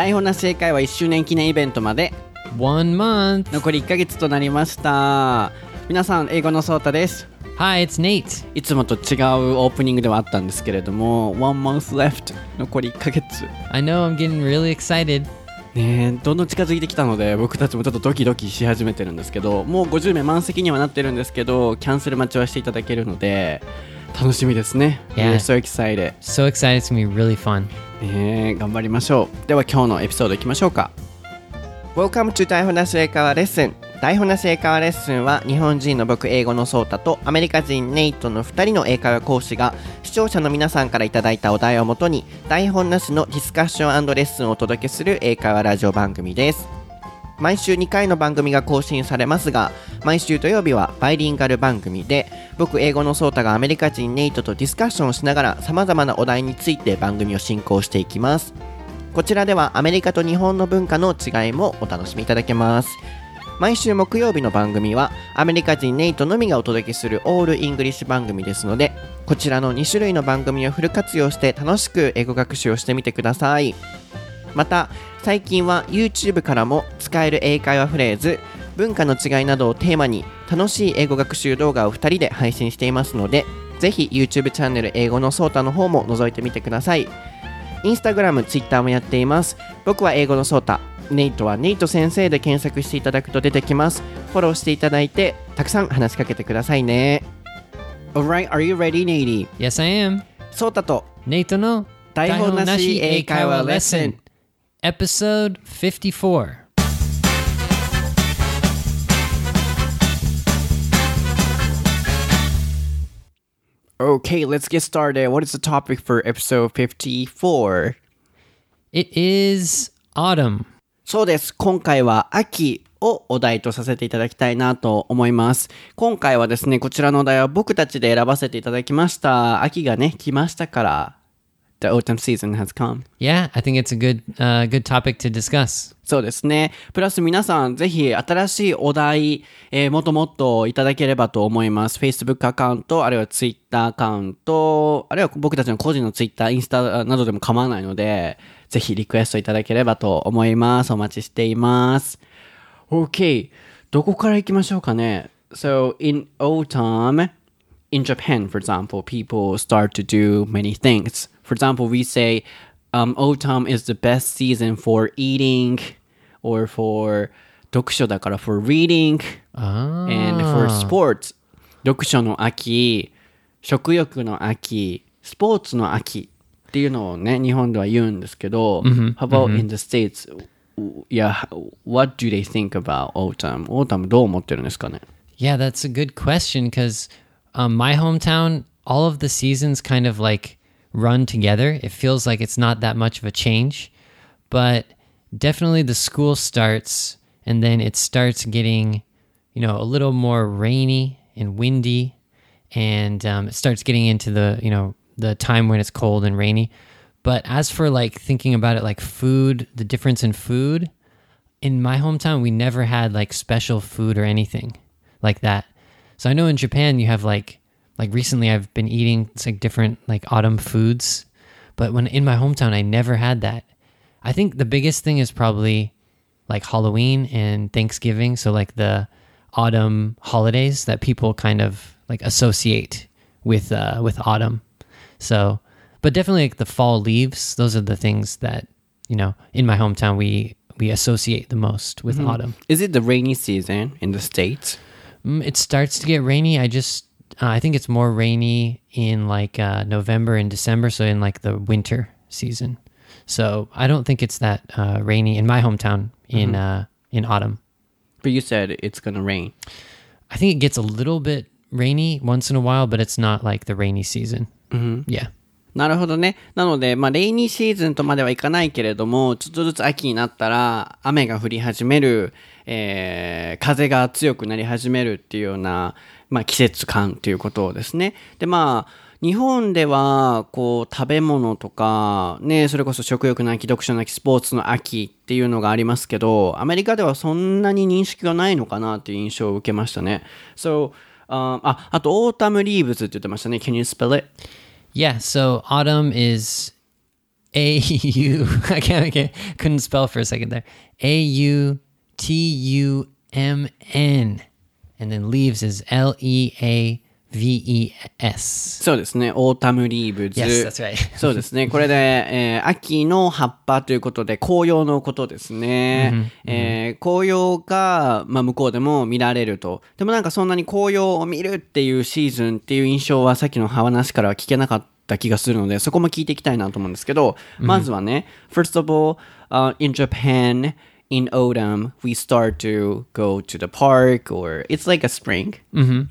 台本なし英会話1周年記念イベントまで One month. 残り1ヶ月となりました皆さん英語のソータです Hi, it's Nate. いつもと違うオープニングではあったんですけれども One month left 残り1ヶ月 I know I'm getting really excited. ねえどんどん近づいてきたので僕たちもちょっとドキドキし始めてるんですけどもう50名満席にはなってるんですけどキャンセル待ちはしていただけるので楽しみですね Yeah. We're so excited So excited. It's to be really fun. ねえ頑張りましょう。では今日のエピソードいきましょうか。Welcome to 台本なし英会話レッスン。台本なし英会話レッスンは日本人の僕英語のソータとアメリカ人ネイトの2人の英会話講師が視聴者の皆さんからいただいたお題をもとに台本なしのディスカッションレッスンをお届けする英会話ラジオ番組です。毎週2回の番組が更新されますが毎週土曜日はバイリンガル番組で僕英語のソータがアメリカ人ネイトとディスカッションをしながら様々なお題について番組を進行していきます。こちらではアメリカと日本の文化の違いもお楽しみいただけます。毎週木曜日の番組はアメリカ人ネイトのみがお届けする all English 番組ですのでこちらの2種類の番組をフル活用して楽しく英語学習をしてみてください。また最近は YouTube からも使える英会話フレーズ文化の違いなどをテーマに楽しい英語学習動画を2人で配信していますのでぜひ YouTube チャンネル英語のソータの方も覗いてみてください。インスタグラム、ツイッターもやっています。僕は英語のソータネイトはネイト先生で検索していただくと出てきます。フォローしていただいてたくさん話しかけてくださいね。Alright, are you ready, ネイリー Yes, I am. ソータと Nate no 台本なし英会話レッスン Episode 54. Okay, let's get started. What is the topic for episode 54? It is autumn. そうです。今回は秋をお題とさせていただきたいなと思います。今回はですね、こちらのお題は僕たちで選ばせていただきました。秋がね、来ましたから。The autumn season has come. Yeah, I think it's a good uh, good topic to discuss. そうですね。プラス皆さん、ぜひ新しいお題、えーもっともっといただければと思います。Facebook アカウント、あるいは Twitter アカウント、あるいは僕たちの個人の Twitter、インスタなどでも構わないので、ぜひリクエストいただければと思います。お待ちしています。OK。どこから行きましょうかね。So, in autumn, in Japan, for example, people start to do many things. For example, we say um, autumn is the best season for eating or for 読書だから for reading and for sports. 読書の秋、食欲の秋、スポーツの秋っていうのをね、日本では言うんですけど、How about in the States? Yeah, what do they think about autumn? autumn どう思ってるんですかね Yeah, that's a good question because um, my hometown, all of the seasons kind of like run together. It feels like it's not that much of a change, but definitely the school starts and then it starts getting, you know, a little more rainy and windy, and um, it starts getting into the, you know, the time when it's cold and rainy. But as for like thinking about it, like food, the difference in food, in my hometown we never had like special food or anything like that so i know in japan you have like like recently i've been eating like different like autumn foods but when in my hometown i never had that. I think the biggest thing is probably like halloween and thanksgiving so like the autumn holidays that people kind of like associate with uh with autumn. So but definitely like the fall leaves those are the things that you know in my hometown we we associate the most with autumn. Is it the rainy season in the States? Mm, it starts to get rainy. I just uh, i think it's more rainy in like uh, november and december so in like the winter season so i don't think it's that uh, rainy in my hometown in uh, in autumn But you said it's gonna rain. i think it gets a little bit rainy once in a while but it's not like the rainy season yeah なるほどね。なので、まあ、レイニーシーズンとまではいかないけれども、ちょっとずつ秋になったら、雨が降り始める、えー、風が強くなり始めるっていうような、 まあ、季節感っていうことですね。で、まあ、日本では、こう、食べ物とか、ね、それこそ食欲の秋、読書の秋、スポーツの秋っていうのがありますけど、アメリカではそんなに認識がないのかなっていう印象を受けましたね。So, ああ、あと、 autumn leaves って言ってましたね。Can you spell it? Yeah, so autumn is A U. I can't, I can't couldn't spell for a second there. A U T U M N, and then leaves is L E A V E S. そうですね。 Autumn leaves。Yes, that's right. そうですね。これで、えー秋の葉っぱということで、紅葉のことですね。えー紅葉が、まあ、向こうでも見られると。でもなんかそんなに紅葉を見るっていうシーズンっていう印象はさっきの話からは聞けなかった気がするので、そこも聞いていきたいなと思うんですけど、まずはね、first of all,、uh, in Japan, in autumn, we start to go to the park or it's like a spring.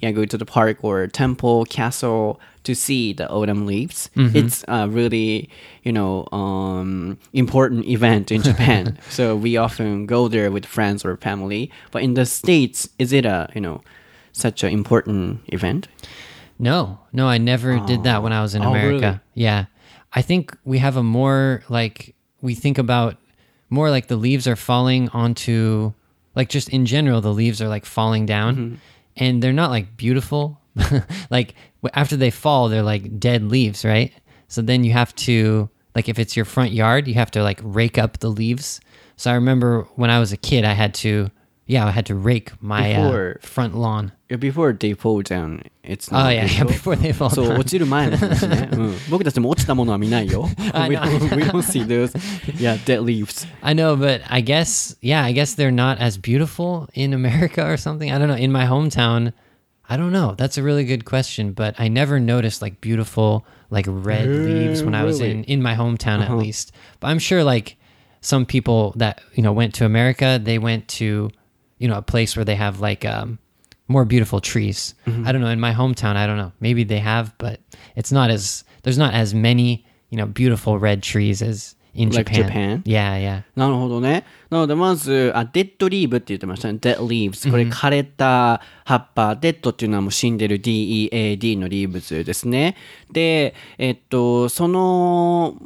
Yeah, go to the park or temple, castle to see the autumn leaves. It's a really, you know, um, important event in Japan. so we often go there with friends or family. But in the States, is it a, you know, such an important event? No, no, I never did that when I was in Oh, America. really? Yeah. I think we have a more like we think about more like the leaves are falling onto like just in general the leaves are like falling down Mm-hmm. and they're not like beautiful. like after they fall they're like dead leaves, right? So then you have to like if it's your front yard, you have to like rake up the leaves. So I remember when I was a kid I had to yeah, I had to rake my uh, Before- front lawn. Before they fall down, it's Oh not yeah, yeah, beautiful. before they fall そう、 down. 落ちる前の話ね。うん、僕たちも落ちたものは見ないよ。we, I know. don't, we don't see those, yeah, dead leaves. I know, but I guess, yeah, I guess they're not as beautiful in America or something. I don't know. In my hometown, I don't know. That's a really good question, but I never noticed like beautiful, like red leaves when I was in, in my hometown at least. But I'm sure like some people that, you know, went to America, they went to, you know, a place where they have like, um, more beautiful trees. I don't know. In my hometown, I don't know. Maybe they have, but it's not as, there's not as many, you know, beautiful red trees as in Like Japan? Yeah, yeah. なるほどね。なので、まず、あ、デッドリーブって言ってましたね。dead leaves。これ、枯れた葉っぱ。デッドっていうのはもう死んでる DEAD のリーブズですね。で、えっと、その、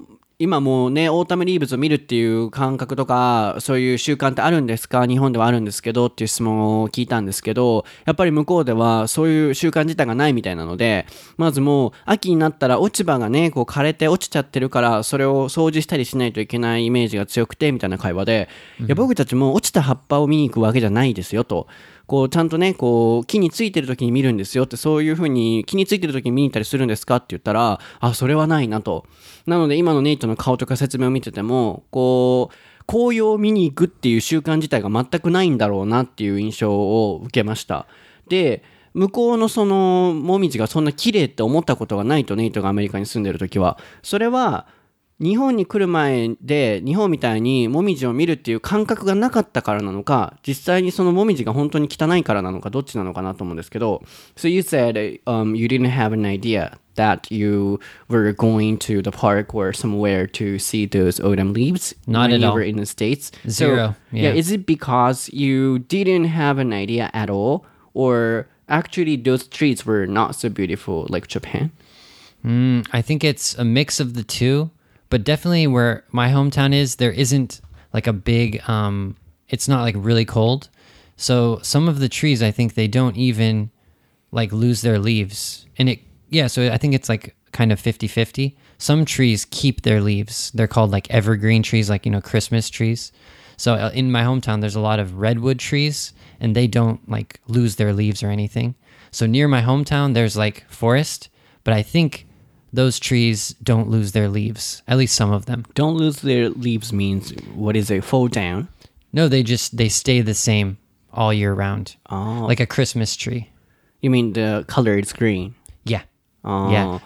今もうね、 autumn leaves を見るっていう感覚とか、そういう習慣ってあるんですか？日本ではあるんですけどっていう質問を聞いたんですけど、やっぱり向こうではそういう習慣自体がないみたいなので、まずもう秋になったら落ち葉がね、こう枯れて落ちちゃってるから、それを掃除したりしないといけないイメージが強くて、みたいな会話で、いや僕たちも落ちた葉っぱを見に行くわけじゃないですよと。こうちゃんとねこう木についてる時に見るんですよってそういう風に木についてる時に見に行ったりするんですかって言ったらあそれはないなと。なので今のネイトの顔とか説明を見ててもこう紅葉を見に行くっていう習慣自体が全くないんだろうなっていう印象を受けました。で向こうのそのもみじがそんな綺麗って思ったことがないとネイトがアメリカに住んでる時はそれは日本に来る前で日本みたいにもみじを見るっていう感覚がなかったからなのか実際にそのもみじが本当に汚いからなのかどっちなのかなと思うんですけど So you said、um, you didn't have an idea that you were going to the park or somewhere to see those autumn leaves Not when at you all. were in the States Zero, so, yeah yeah. is it because you didn't have an idea at all or actually those trees were not so beautiful like Japan Mm, I think it's a mix of the two, but definitely where my hometown is, there isn't like a big, um, it's not like really cold. So some of the trees, I think they don't even like lose their leaves. And it, yeah, so I think it's like kind of 50 50. Some trees keep their leaves. They're called like evergreen trees, like, you know, Christmas trees. So uh, in my hometown, there's a lot of redwood trees and they don't like lose their leaves or anything. So near my hometown, there's like forest, but I think those trees don't lose their leaves, at least some of them. don't lose their leaves means what is it fall down No, they just they stay the same all year round. Oh. Like a Christmas tree. You mean the color is green? Yeah. Oh. Yeah.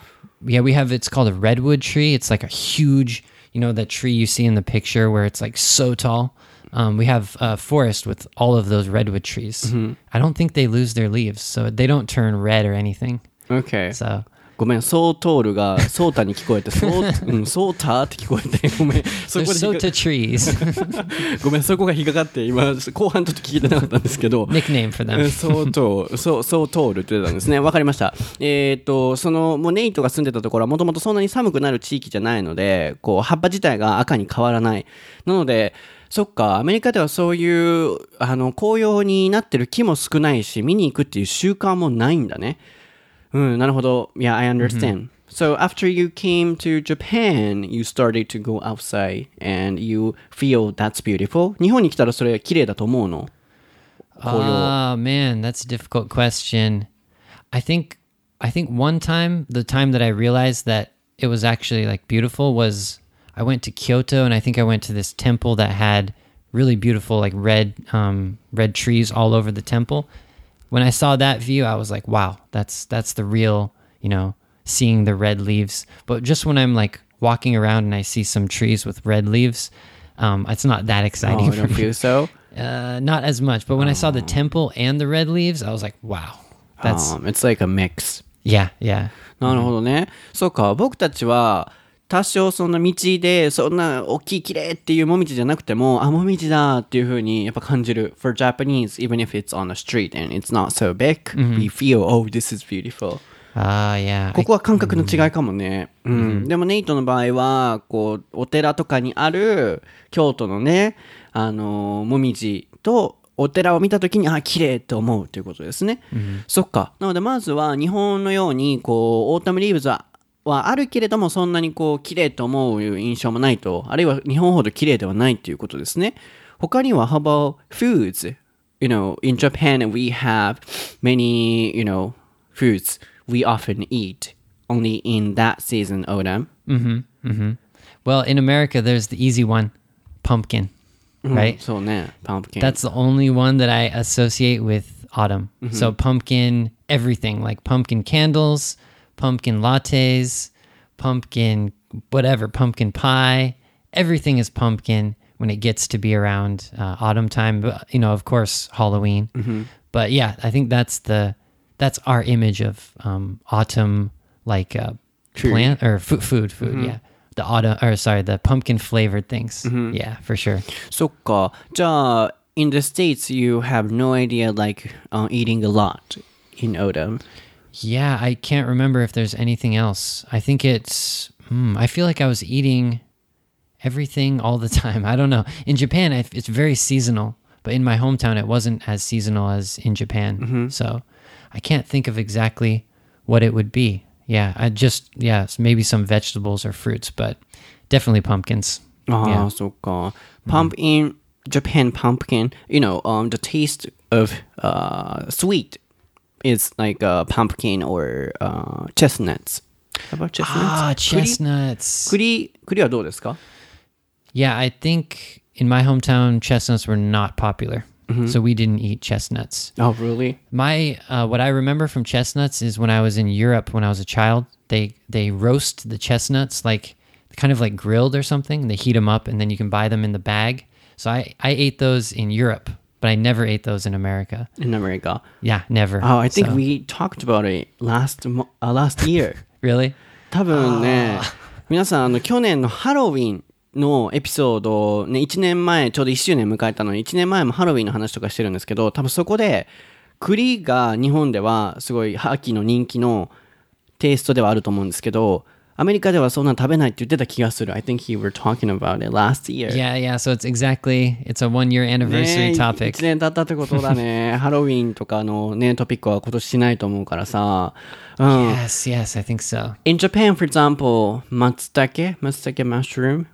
Yeah, we have it's called a redwood tree. It's like a huge, you know, that tree you see in the picture where it's like so tall. Um, we have a forest with all of those redwood trees. I don't think they lose their leaves, so they don't turn red or anything. Okay. So ごめん、ソートールがソータに聞こえて、ソー、うん、ソーターって聞こえて、ごめん。そこで ごめん、そこが引っかかって、今、後半ちょっと聞いてなかったんですけど。Nickname for う them. んそうと、そう、そう通るって言ってたんですね。わかりました。えっ、と、その、もうネイトが住んでたところはもともとそんなに寒くなる地域じゃないので、こう、葉っぱ自体が赤に変わらない。なので、そっか、アメリカではそういう、あの、紅葉になってる木も少ないし、見に行くっていう習慣もないんだね。うん、なるほど。Yeah, I understand. So after you came to Japan, you started to go outside and you feel that's beautiful. 日本に来たらそれ綺麗だと思うの Oh man, that's a difficult question. I think I think one time the time that I realized that it was actually like beautiful was I went to Kyoto and I think I went to this temple that had really beautiful like red um, red trees all over the temple. When I saw that view, I was like, wow, that's that's the real, you know, seeing the red leaves. But just when I'm like walking around and I see some trees with red leaves, um, it's not that exciting Oh, for don't me. feel so? Uh, not as much, but when I saw the temple and the red leaves, I was like, wow, that's Um, it's like a mix. yeah, yeah. なるほどね。そうか、僕たちは、 多少その道で、そんな大きい綺麗っていうもみじじゃなくても、あ、もみじだっていう風にやっぱ感じる。For Japanese, even if it's on the street and it's not so big, we feel, oh, this is beautiful. Ah, yeah. ここは感覚の違いかもね。うん。でもネイトの場合は、こう、お寺とかにある京都のね、あのーもみじとお寺を見たときに、あ、綺麗と思うということですね。そっか。なのでまずは日本のように、こう、オータムリーブズは、はあるけれども、そんなにこう、綺麗と思う印象もないと、あるいは日本ほど綺麗ではないということですね。他には、how about foods? You know, in Japan we have many, you know, foods we often eat only in that season, autumn. Well, in America, there's the easy one, pumpkin, right? そうね、pumpkin. That's the only one that I associate with autumn. So pumpkin, everything like pumpkin candles, pumpkin lattes, pumpkin whatever, pumpkin pie. Everything is pumpkin when it gets to be around uh, autumn time. But, you know, of course, Halloween. Mm-hmm. But yeah, I think that's the that's our image of um, autumn, like uh, plant or food, food, food. Mm-hmm. Yeah. The autumn, or sorry, the pumpkin flavored things. Mm-hmm. Yeah, for sure. So, uh, in the states, you have no idea like uh, eating a lot in autumn yeah, I can't remember if there's anything else. I think it's. Hmm, I feel like I was eating everything all the time. I don't know. In Japan, it's very seasonal, but in my hometown, it wasn't as seasonal as in Japan. Mm-hmm. So I can't think of exactly what it would be. Yeah, I just yeah, maybe some vegetables or fruits, but definitely pumpkins. Oh, yeah. so mm-hmm. pump in mm-hmm. Japan pumpkin. You know, um, the taste of uh sweet is like uh, pumpkin or uh, chestnuts. How about chestnuts? Ah, 栗 chestnuts. 栗、栗はどうですか Yeah, I think in my hometown, chestnuts were not popular, so we didn't eat chestnuts. Oh, really? My uh, what I remember from chestnuts is when I was in Europe when I was a child. They they roast the chestnuts like kind of like grilled or something. And they heat them up and then you can buy them in the bag. So I I ate those in Europe, but I never ate those in America. In America. Yeah, never. Oh, I think So- we talked about it last uh, last year. really? 多分ね、皆さん、あの、去年のハロウィンのエピソードをね、1年前、ちょうど1周年迎えたのに、1年前もハロウィンの話とかしてるんですけど、多分そこで、栗が日本ではすごい秋の人気のテイストではあると思うんですけど、アメリカではそんなの食べないって言ってた気がする。I think you were talking about it last year. Yeah, yeah. So it's exactly it's a one year ね anniversary 1 topic. 年経ったってことだね。ハロウィンとかのね、トピックは今年しないと思うからさ。うん。Yes, yes, I think so. In Japan, for example, matsutake, matsutake mushroom.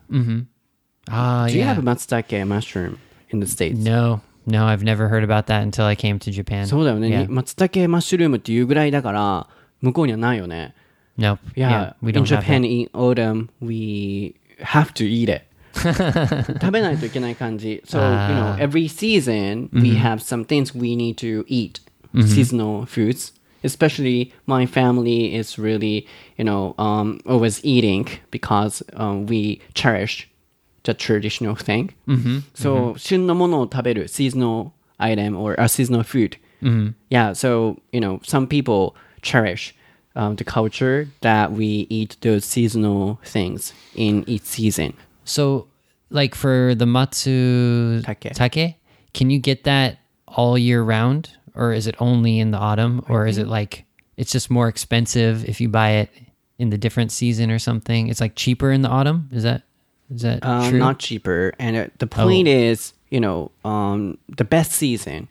Ah, Do you yeah. have matsutake mushroom in the States? No, no, I've never heard about that until I came to Japan. そうだよね。松茸マッシュルームっていうぐらいだから、向こうにはないよね。Nope. Yeah, Yeah, we in don't have Japan that. in autumn, we have to eat it. 食べないといけない感じ。So, you know, every season, we have some things we need to eat. Seasonal foods. Especially my family is really, you know, um, always eating because um, we cherish the traditional thing. So, 旬のものを食べる seasonal item or a seasonal food. Yeah, so, you know, some people cherish um, the culture that we eat those seasonal things in each season. So, like for the matsu Take. take can you get that all year round, or is it only in the autumn, or is it like it's just more expensive if you buy it in the different season or something? It's like cheaper in the autumn. Is that is that Uh, true? not cheaper. And uh, the point is, you know, um, the best season.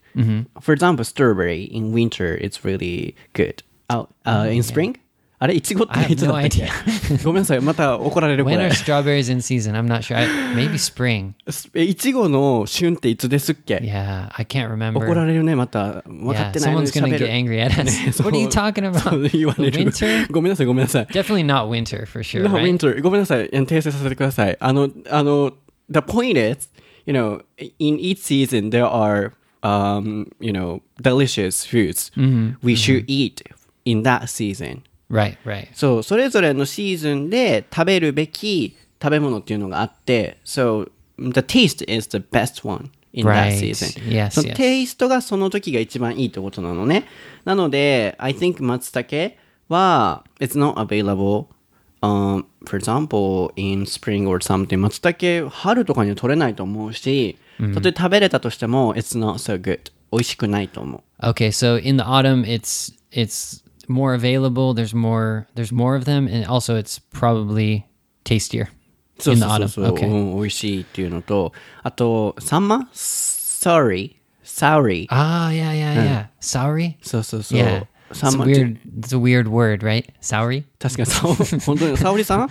For example, strawberry in winter, it's really good. Uh, uh, in spring, あれいちごって I have いつだ no ったっけ idea. ごめんなさいまた怒られるこ When れ are strawberries in season? I'm not sure. I, maybe spring. えいちごの旬っていつですっけ Yeah, I can't remember. 怒られるねまた分か yeah, ってないのに someone's gonna 喋 get る angry at us. what are you talking そう about? 言われる Winter? ごめんなさいごめんなさい Definitely not winter for sure. No, right? winter. ごめんなさい。訂正させてください。あの、あの、the point is, you know, in each season there are, um, you know, delicious foods we should eat in that season. Right, right. そう、それぞれのシーズンで食べるべき食べ物っていうのがあって、so, the taste is the best one in that Right. season. Yes, その yes. テイストがその時が一番いいってことなのね。なので、I think 松茸は、it's not available, um, for example, in spring or something. 松茸、春とかには取れないと思うし、たとえ食べれたとしても、it's not so good. 美味しくないと思う。 Okay, so in the autumn, it's it's more available. There's more there's more of them, and also it's probably tastier そう in そ the うそう autumn. そう、 Okay. うん、美味しいっていうのと、あと、サンマ ?sorry, sorry. Ah, yeah, yeah, yeah. Soury. そうそうそう。 Yeah. サ It's ン a マって weird. It's a weird word, right? Soury. 確かにさお、本当に、沙織さん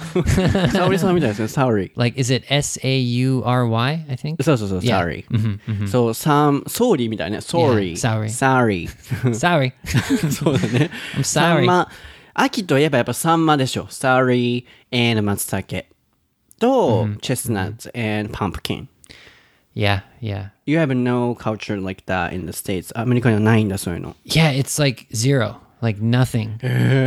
沙織さんみたいですね、sorry。 Like, is it S A U R Y? I think. そうそうそう、 Yeah. sorry。そう、サン、ソーリーみたいね、sorry。 Yeah, sorry。 Sorry. そうだね。 I'm サン sorry. マ、秋といえばやっぱサンマでしょ。sorry and 松茸。と、chestnuts and pumpkin。 Yeah, yeah, You have no culture like that in the States. アメリカにはないんだ、そういうの。 yeah. It's like zero, like nothing.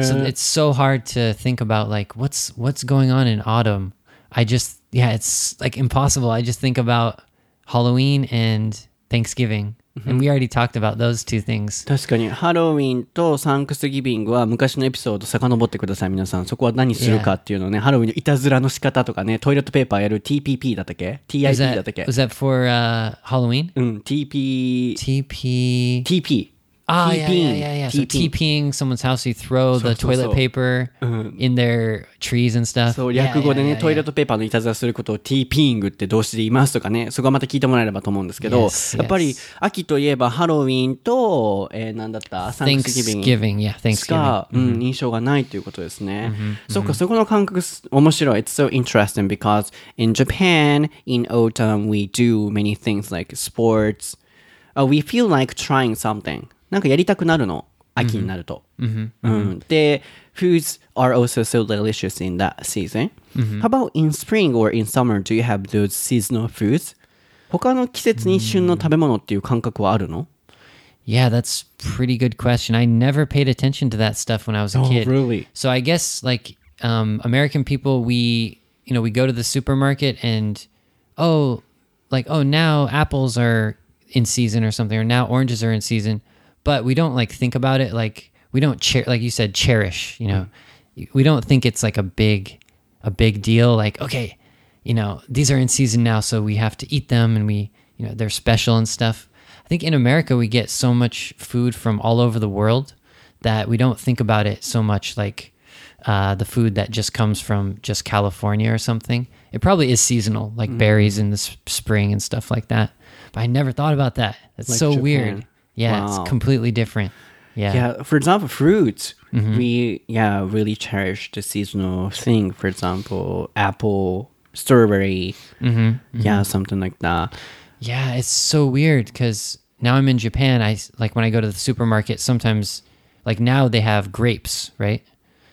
so it's so hard to think about like what's what's going on in autumn. I just yeah, it's like impossible. I just think about Halloween and Thanksgiving, And we already talked about those two things. 確かに、ハロウィンとサンクスギビングは昔のエピソード遡ってください、皆さん。そこは何するかっていうのね、ハロウィンのいたずらの仕方とかね、トイレットペーパーやる TPP だったっけ ?TIP だったっけ？Was that for uh, Halloween? うん、TP、TP. TP。Ah, yeah, TPing yeah, yeah, yeah. So TPing TPing someone's house, you throw the so, toilet so. paper in their trees and stuff. そう、 Yeah, 略語で yeah, ね、 yeah, トイレッ yeah. トペーパーのいたずらすることを TPing って動詞で言いますとかね、そこはまた聞いてもらえればと思うんですけど、 Yes, やっぱり yes. 秋といえばハロウィンと、えー、なんだったサンクスギビング。 Thanksgiving, yeah, し Thanksgiving. か、うん、印象がないということですね。そっか、そこの感覚す面白い。It's so interesting because in Japan, in autumn, we do many things like sports. Uh, we feel like trying something. なんかやりたくなるの。秋になると。うん、で、foods are also so delicious in that season. How about in spring or in summer, do you have those seasonal foods? 他の季節に旬の食べ物っていう感覚はあるの Yeah, that's pretty good question. I never paid attention to that stuff when I was a Oh, kid. really? So I guess like um, American people, we you know we go to the supermarket and oh, like oh now apples are in season or something, or now oranges are in season, but we don't like think about it like we don't cher- like you said cherish. You know, we don't think it's like a big a big deal. Like okay, you know these are in season now, so we have to eat them, and we you know they're special and stuff. I think in America we get so much food from all over the world that we don't think about it so much like uh, the food that just comes from just California or something. It probably is seasonal, like Mm. berries in the s- spring and stuff like that. But I never thought about that. That's Like so Japan. weird. Yeah, Wow. it's completely different. Yeah. Yeah, for example, fruits. Mm-hmm. We yeah really cherish the seasonal thing. For example, apple, strawberry. Mm-hmm, mm-hmm. Yeah, something like that. Yeah, it's so weird because now I'm in Japan. I like when I go to the supermarket. Sometimes, like now they have grapes, right?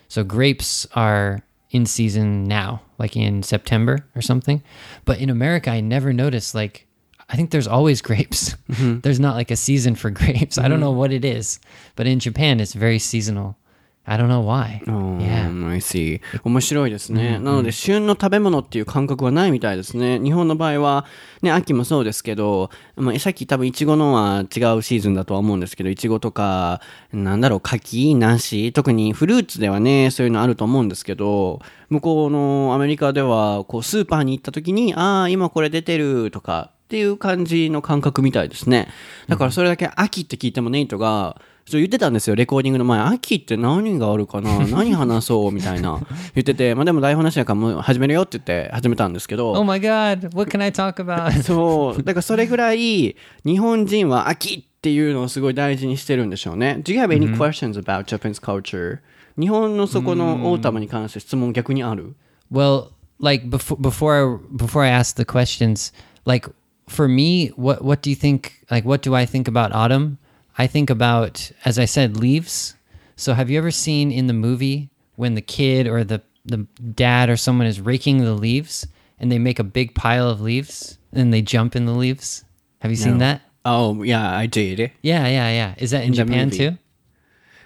So grapes are in season now, like in September or something. But in America, I never noticed. Like, I think there's always grapes. there's not like a season for grapes. I don't know what it is, but in Japan, it's very seasonal. I don't know why. yeah. うん I see. 面白いですね。なので、旬の食べ物っていう感覚はないみたいですね。日本の場合は、ね、秋もそうですけど、まあ、さっき多分、いちごのは違うシーズンだとは思うんですけど、いちごとか、なんだろう、柿、梨、特にフルーツではね、そういうのあると思うんですけど、向こうのアメリカでは、こう、スーパーに行った時に、ああ、今これ出てるとか、っていう感じの感覚みたいですね。だからそれだけ秋って聞いてもネイトが、そう言ってたんですよ、レコーディングの前。秋って何があるかな？何話そう？みたいな。言ってて、まあでも台本なしだからもう始めるよって言って始めたんですけど、Oh my God, what can I talk about? そう、だからそれぐらい日本人は秋っていうのをすごい大事にしてるんでしょうね。Do you have any questions about Japanese culture? 日本のそこのオータムに関して質問逆にある？Well, like before before I, before I ask the questions, like for me, what what do you think? Like, what do I think about autumn? I think about, as I said, leaves. So, have you ever seen in the movie when the kid or the the dad or someone is raking the leaves and they make a big pile of leaves and they jump in the leaves? Have you seen that? Oh, yeah, I did. Yeah, yeah, yeah. Is that in, In Japan too?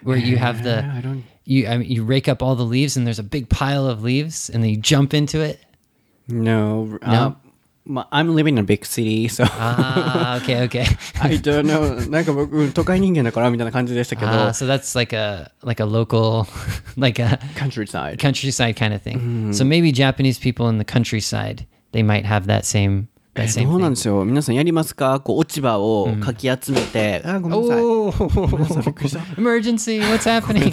Where you have the I don't- you I mean, you rake up all the leaves and there's a big pile of leaves and then you jump into it. No. Uh, No? ma- I'm living in a big city, so Ah, okay, okay. I don't know. なんか僕、都会人間だからみたいな感じでしたけど、Ah, so that's like a like a local, like a countryside. countryside kind of thing. So maybe Japanese people in the countryside they might have that same そうなん.ですよ。皆さんやりますかこう落ち葉をかき集めて、あ、ごめんなさい。Oh, emergency! What's happening?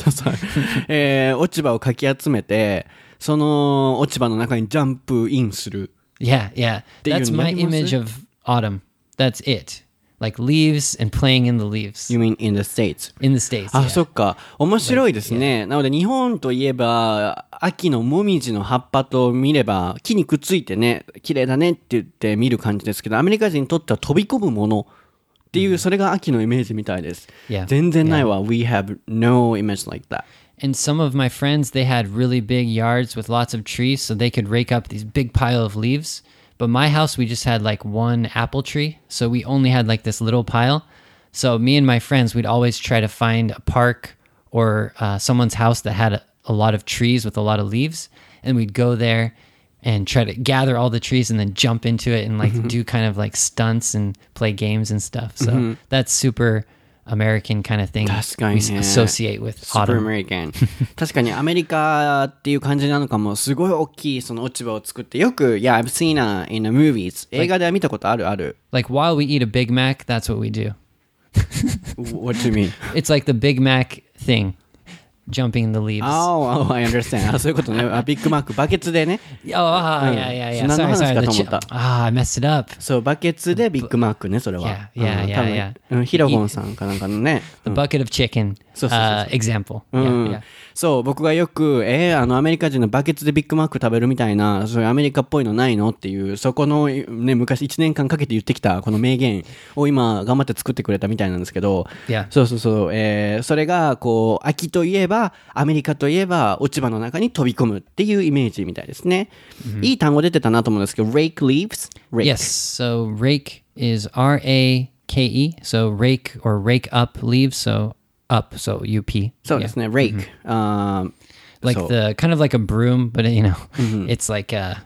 えー落ち葉をかき集めて、その落ち葉の中にジャンプインする。Yeah, yeah. That That's my image of autumn. That's it. Like leaves and playing in the leaves You mean in the States? in the states. あ、yeah. そっか。面白いですね。なので日本といえば、秋のもみじの葉っぱと見れば、木にくっついてね、綺麗だねって言って見る感じですけど、アメリカ人にとっては飛び込むものっていう、それが秋のイメージみたいです。Yeah. 全然ないわ。We have no image like that. And some of my friends, they had really big yards with lots of trees, so they could rake up these big pile of leaves. But my house, we just had like one apple tree, so we only had like this little pile. So me and my friends, we'd always try to find a park or uh, someone's house that had a, a lot of trees with a lot of leaves, and we'd go there and try to gather all the trees and then jump into it and like do kind of like stunts and play games and stuff. So that's super American kind of thing. 確かに we ね associate with Super autumn. American 確かにアメリカっていう感じなのかもすごい大きいその落ち葉を作ってよく Yeah I've seen it in the movies 映画では見たことあるある Like while we eat a Big Mac, that's what we do. What do you mean? It's like the Big Mac thing, jumping in the leaves. Oh, oh I understand あそういうことねあビッグマックバケツでね Oh, ah, yeah, yeah, yeah. 何の Sorry, 話 sorry. か The と chi- 思った ah, I messed it up. そうバケツでビッグマックねそれは Yeah, yeah, うん yeah, 多分 yeah. うんヒロゴンさんかなんかのね The bucket of chicken So, so, so, uh, so. example. う Yeah, ん yeah. そう僕がよくえー、あのアメリカ人のバケツでビッグマック食べるみたいなそういうアメリカっぽいのないのっていうそこの、ね、昔1年間かけて言ってきたこの名言を今頑張って作ってくれたみたいなんですけど.そうそうそう、えーそれがこう秋といえばアメリカといえば落ち葉の中に飛び込むっていうイメージみたいですね、いい単語出てたなと思うんですけど rake leaves? Rake Yes. So rake is R A K E. So rake or rake up leaves. So up. So U P. そうですね rake、あー Like そう the kind of like a broom, but you know, it's like a.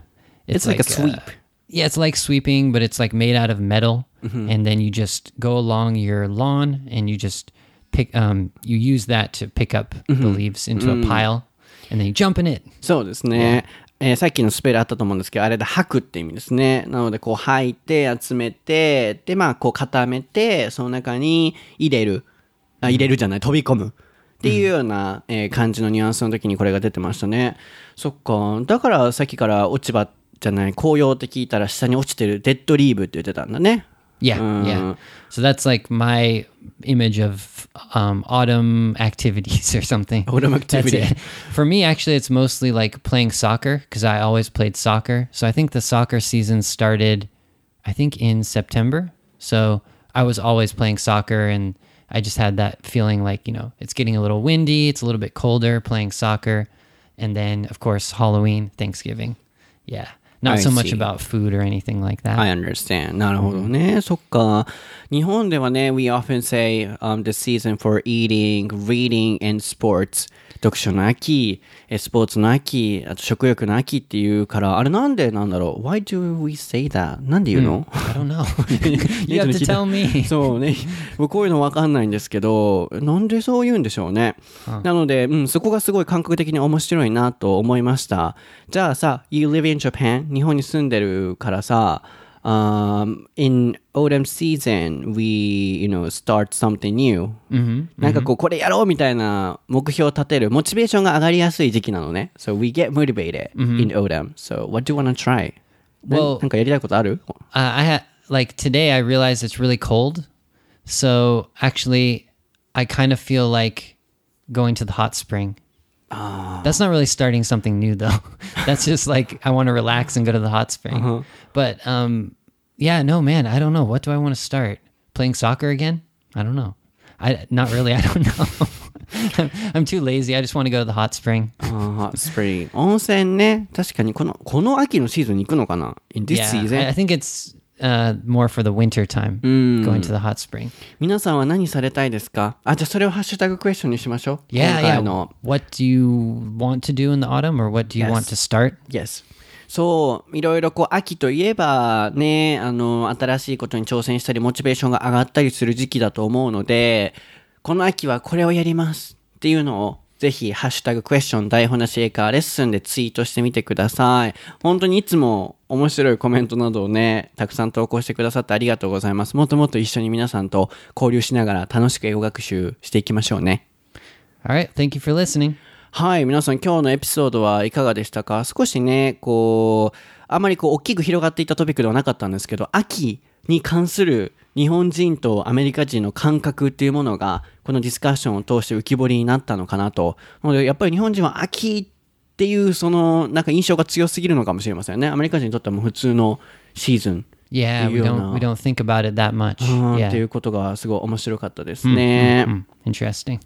It's like a uh, sweep. yeah, it's like sweeping, but it's like made out of metal, and then you just go along your lawn and you just pick. Um, you use that to pick up the leaves into a pile, and then you jump in it. そうですね。えーさっきのスペルあったと思うんですけど、あれで吐くって意味ですね。なので、こう吐いて、集めて、で、まあ、こう固めて、その中に入れる。 あ、入れるじゃない、飛び込む。っていうような、えー感じのニュアンスの時にこれが出てましたね。そっか。だから、さっきから落ち葉じゃない、紅葉って聞いたら下に落ちてるデッドリーブって言ってたんだね。Yeah, yeah. So that's like my image of um, autumn activities or something. Autumn That's activity. it. For me, actually, it's mostly like playing soccer because I always played soccer. So I think the soccer season started, I think, in September. So I was always playing soccer and I just had that feeling like, you know, it's getting a little windy, it's a little bit colder playing soccer. And then, of course, Halloween, Thanksgiving. Yeah. Not so much about food or anything like that. I understand. なるほどね。そっか。日本ではね、we often say、um, the season for eating, reading and sports. 読書の秋、えスポーツの秋、あと食欲の秋っていうから、あれなんでなんだろう ?Why do we say that? なんで言うの、I don't know. you have to tell me. そうね。僕こういうのわかんないんですけど、なんでそう言うんでしょうね。なので、うん、そこがすごい感覚的に面白いなと思いました。じゃあさ、You live in Japan? 日本に住んでるからさ、um, in autumn season, we, you know, start something new. なんかこう、これやろうみたいな目標を立てる、モチベーションが上がりやすい時期なのね。So we get motivated in autumn. So what do you want to try? な Well- なんかやりたいことある uh, I had like today I realized it's really cold. So actually I kind of feel like going to the hot spring. あ That's not really starting something new though. That's just like I want to relax and go to the hot spring. Uh-huh. But um yeah, no man, I don't know. What do I want to start? Playing soccer again? I don't know. I not really. I don't know. I'm, I'm too lazy. I just want to go to the hot spring. あースプリング温泉ね確かにこのこの秋のシーズンに行くのかな In this yeah, season I, I think it's uh, more for the winter time going to the hot spring. 皆さんは何されたいですか？あじゃあそれをハッシュタグクエスチョンにしましょう Yeah, 今 yeah. 回の What do you want to do in the autumn, or what do you Yes. want to start? Yes そういろいろこう秋といえばねあの新しいことに挑戦したりモチベーションが上がったりする時期だと思うのでこの秋はこれをやりますっていうのをぜひ、ハッシュタグクエスチョン台本なし英会話レッスンでツイートしてみてください。本当にいつも面白いコメントなどをね、たくさん投稿してくださってありがとうございます。もっともっと一緒に皆さんと交流しながら楽しく英語学習していきましょうね。All right. Thank you for listening. はい、皆さん今日のエピソードはいかがでしたか？少しね、こう、あまりこう大きく広がっていったトピックではなかったんですけど、秋に関する日本人とアメリカ人の感覚っていうものが、このディスカッションを通して浮き彫りになったのかなと。なので、やっぱり日本人は秋っていうそのなんか印象が強すぎるのかもしれませんね。アメリカ人にとってはもう普通のシーズン。Yeah, we don't we don't think about it that much. うんってい Yeah. うことがすごい面白かったですね。Mm, interesting.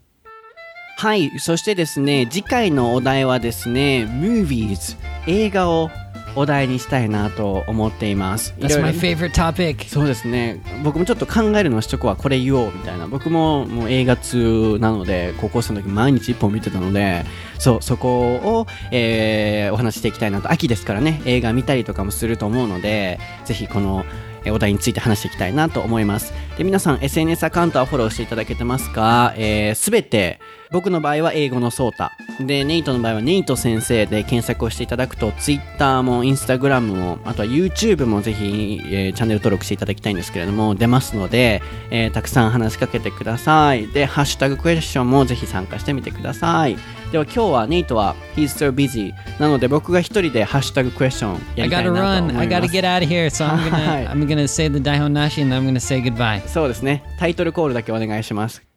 はい、そしてですね、次回のお題はですね、movies、映画をお題にしたいなと思っています。い That's my ね favorite topic. そうですね、僕もちょっと考えるのはしとこはこれ言おうみたいな。僕ももう映画通なので、高校生の時毎日一本見てたので、そう、そこを、えーお話ししていきたいなと。秋ですからね、映画見たりとかもすると思うので、ぜひこの、えーお題について話していきたいなと思います。で、皆さん SNS アカウントはフォローしていただけてますか？すべ、えー全て、僕の場合は英語のソータ。で、ネイトの場合はネイト先生で検索をしていただくと、Twitter も Instagram も、あとは YouTube もぜひ、えーチャンネル登録していただきたいんですけれども、出ますので、えーたくさん話しかけてください。で、ハッシュタグクエスチョンもぜひ参加してみてください。では今日はネイトは He's so busy なので僕が一人でハッシュタグクエスチョンや I りたい gotta なと思 run. います。I gotta get out of here. So I'm gonna. I'm gonna say the and I'm gonna say goodbye. そうですね。タイトルコールだけお願いします。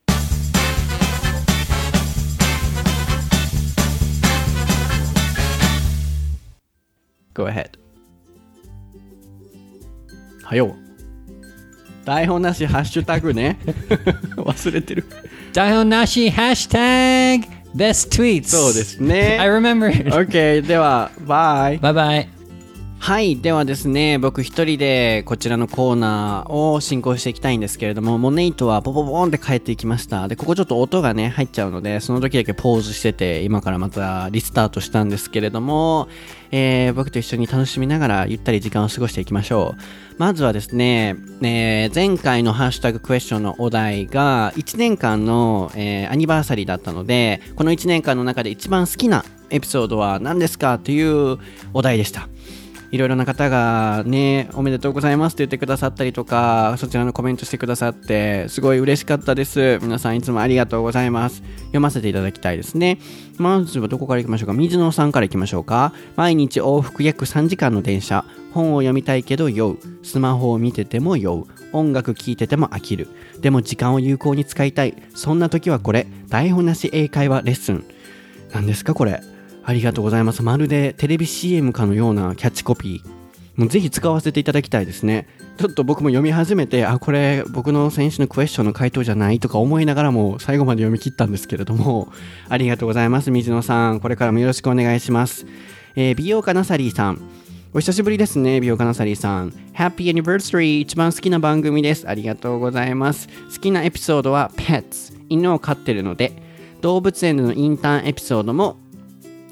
Go ahead. 早う。台本なしハッシュタグね。忘れてる。台本なしハッシュタグ best tweets。そうですね。I remember it. OK。では、バイ。バイバイ。はい。ではですね、僕一人でこちらのコーナーを進行していきたいんですけれども、もうネイトはポポポンって帰っていきました。で、ここちょっと音がね、入っちゃうので、その時だけポーズしてて、今からまたリスタートしたんですけれども、えー僕と一緒に楽しみながらゆったり時間を過ごしていきましょう。まずはですね、えー前回のハッシュタグクエスチョンのお題が、1年間の、えーアニバーサリーだったので、この1年間の中で一番好きなエピソードは何ですかというお題でした。いろいろな方がね、おめでとうございますって言ってくださったりとか、そちらのコメントしてくださって、すごい嬉しかったです。皆さんいつもありがとうございます。読ませていただきたいですね。まずはどこから行きましょうか？水野さんから行きましょうか。毎日往復約3時間の電車。本を読みたいけど酔う。スマホを見てても酔う。音楽聴いてても飽きる。でも時間を有効に使いたい。そんな時はこれ。台本なし英会話レッスン。何ですかこれ？ありがとうございます。まるでテレビ CM かのようなキャッチコピー。もうぜひ使わせていただきたいですね。ちょっと僕も読み始めて、あ、これ僕の選手のクエスチョンの回答じゃないとか思いながらも最後まで読み切ったんですけれども、ありがとうございます。水野さん。これからもよろしくお願いします。えー美容家ナサリーさん。お久しぶりですね、美容家ナサリーさん。Happy Anniversary! 一番好きな番組です。ありがとうございます。好きなエピソードは Pets。犬を飼ってるので、動物園でのインターンエピソードも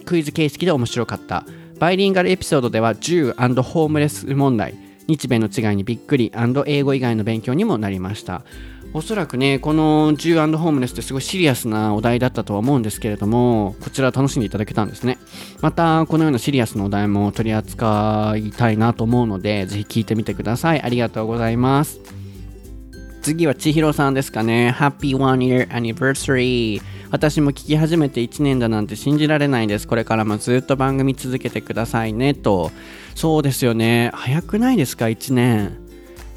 クイズ形式で面白かった。バイリンガルエピソードでは銃ホームレス問題、日米の違いにびっくり英語以外の勉強にもなりました。おそらくね、この銃ホームレスってすごいシリアスなお題だったとは思うんですけれども、こちら楽しんでいただけたんですね。また、このようなシリアスなお題も取り扱いたいなと思うので、ぜひ聞いてみてください。ありがとうございます。次は千尋さんですかね。Happy One Year Anniversary。私も聞き始めて1年だなんて信じられないです。これからもずっと番組続けてくださいね。と。そうですよね。早くないですか ?1 年。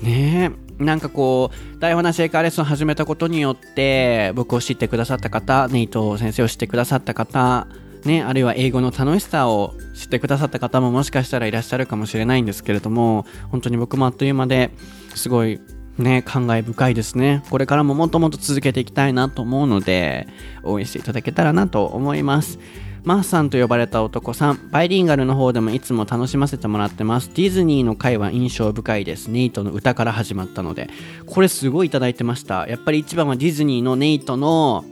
ねえ。なんかこう、台本なし英会話レッスンを始めたことによって、僕を知ってくださった方、ネイト先生を知ってくださった方、ね、あるいは英語の楽しさを知ってくださった方ももしかしたらいらっしゃるかもしれないんですけれども本当に僕もあっという間ですごいね、感慨深いですね。これからももっともっと続けていきたいなと思うので、応援していただけたらなと思います。マーさんと呼ばれた男さん、バイリンガルの方でもいつも楽しませてもらってます。ディズニーの回は印象深いです。ネイトの歌から始まったので。これすごいいただいてました。やっぱり一番はディズニーのネイトの、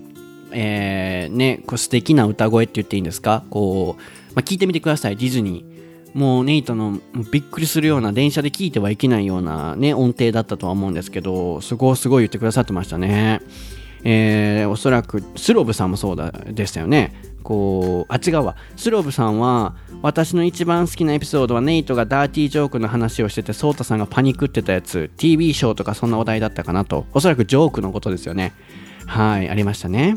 えー、ね、こう素敵な歌声って言っていいんですか？こう、まあ、聞いてみてください、ディズニー。もうネイトのびっくりするような電車で聞いてはいけないようなね音程だったとは思うんですけどそこをすごい言ってくださってましたね。えー、おそらくスロブさんもそうだでしたよね。こうあ違うわスロブさんは私の一番好きなエピソードはネイトがダーティージョークの話をしててソータさんがパニックってたやつ TV ショーとかそんな話題だったかなと。おそらくジョークのことですよね。はいありましたね。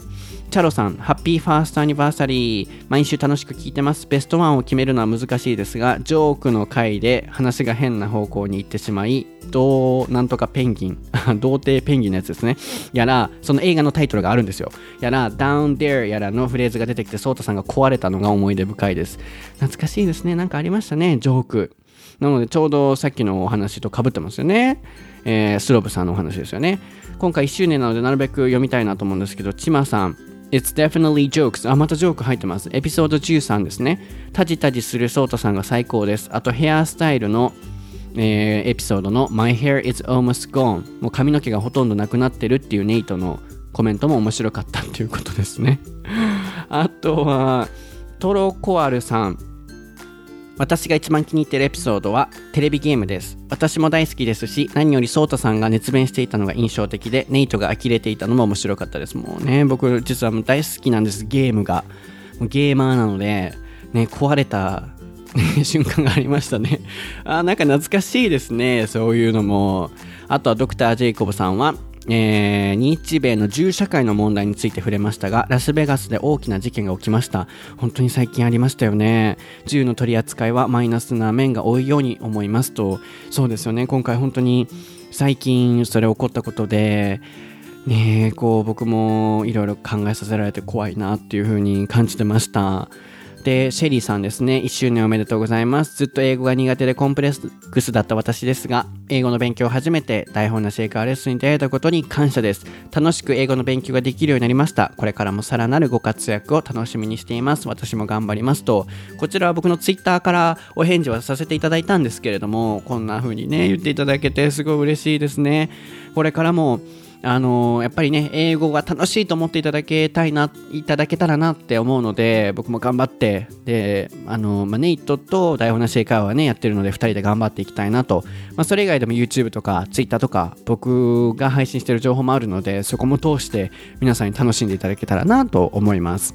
チャロさん、ハッピーファーストアニバーサリー。毎週楽しく聞いてます。ベストワンを決めるのは難しいですが、ジョークの回で話が変な方向に行ってしまい、どう、なんとかペンギン、童貞ペンギンのやつですね。やら、その映画のタイトルがあるんですよ。やら、down there やらのフレーズが出てきて、ソータさんが壊れたのが思い出深いです。懐かしいですね。なんかありましたね、ジョーク。なので、ちょうどさっきのお話とかぶってますよね。えー、スロブさんのお話ですよね。今回1周年なので、なるべく読みたいなと思うんですけど、ちまさん。It's definitely jokes. あ、またジョーク入ってます。エピソード13ですね。タジタジするソータさんが最高です。あと、ヘアスタイルの、えー、エピソードの My hair is almost gone. もう髪の毛がほとんどなくなってるっていうネイトのコメントも面白かったっていうことですね。あとは、トロコアルさん。私が一番気に入ってるエピソードはテレビゲームです。私も大好きですし、何よりソータさんが熱弁していたのが印象的で、ネイトが呆れていたのも面白かったです。もうね、僕実はもう大好きなんです、ゲームが。ゲーマーなので、ね、壊れた 瞬間がありましたね。あ、なんか懐かしいですね、そういうのも。あとはドクター・ジェイコブさんは、えー、日米の銃社会の問題について触れましたが、ラスベガスで大きな事件が起きました。本当に最近ありましたよね。銃の取り扱いはマイナスな面が多いように思いますと、そうですよね。今回本当に最近それ起こったことで、ねこう僕もいろいろ考えさせられて怖いなっていうふうに感じてました。で、シェリーさんですね。1周年おめでとうございます。ずっと英語が苦手でコンプレックスだった私ですが、英語の勉強を始めて台本なシェイカーレッスンに出会えたことに感謝です。楽しく英語の勉強ができるようになりました。これからもさらなるご活躍を楽しみにしています。私も頑張りますと、こちらは僕のツイッターからお返事はさせていただいたんですけれども、こんな風にね、言っていただけてすごい嬉しいですね。これからもあのー、やっぱりね、英語が楽しいと思っていただけたいな、いただけたらなって思うので、僕も頑張って、で、あのー、まあ、ネイトと台本なし英会話はね、やってるので、2人で頑張っていきたいなと。まあ、それ以外でも YouTube とか Twitter とか、僕が配信してる情報もあるので、そこも通して皆さんに楽しんでいただけたらなと思います。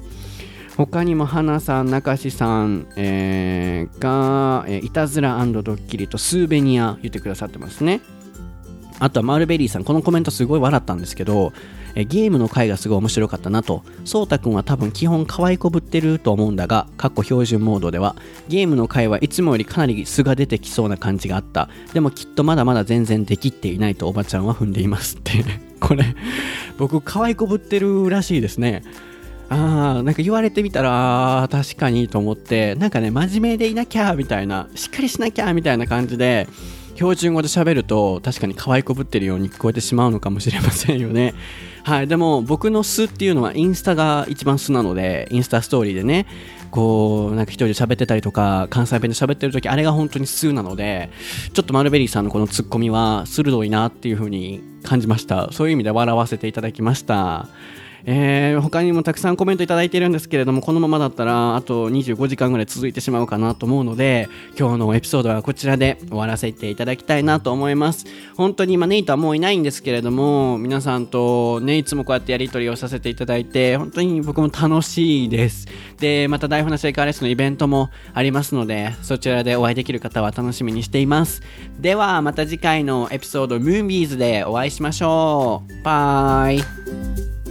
他にも花さん、中志さん、えー、が、えー、いたずらドッキリとスーベニア言ってくださってますね。あとはマールベリーさん、このコメントすごい笑ったんですけど、えゲームの回がすごい面白かったなと。そうたくんは多分基本可愛いこぶってると思うんだが、かっこ標準モードでは、ゲームの回はいつもよりかなり素が出てきそうな感じがあった。でもきっとまだまだ全然できっていないとおばちゃんは踏んでいますって。これ、僕可愛いこぶってるらしいですね。あーなんか言われてみたら確かにと思ってなんかね真面目でいなきゃみたいなしっかりしなきゃみたいな感じで標準語で喋ると確かに可愛こぶってるように聞こえてしまうのかもしれませんよね。はい、でも僕の素っていうのはインスタが一番素なので、インスタストーリーでね、こう、なんか一人で喋ってたりとか、関西弁で喋ってる時、あれが本当に素なので、ちょっとマルベリーさんのこのツッコミは鋭いなっていう風に感じました。そういう意味で笑わせていただきました。えー、他にもたくさんコメントいただいているんですけれどもこのままだったらあと25時間ぐらい続いてしまうかなと思うので今日のエピソードはこちらで終わらせていただきたいなと思います。本当に今ネイトはもういないんですけれども皆さんとねいつもこうやってやり取りをさせていただいて本当に僕も楽しいです。でまた台本なシェイカーレスのイベントもありますのでそちらでお会いできる方は楽しみにしています。ではまた次回のエピソードムービーズでお会いしましょう。バイ。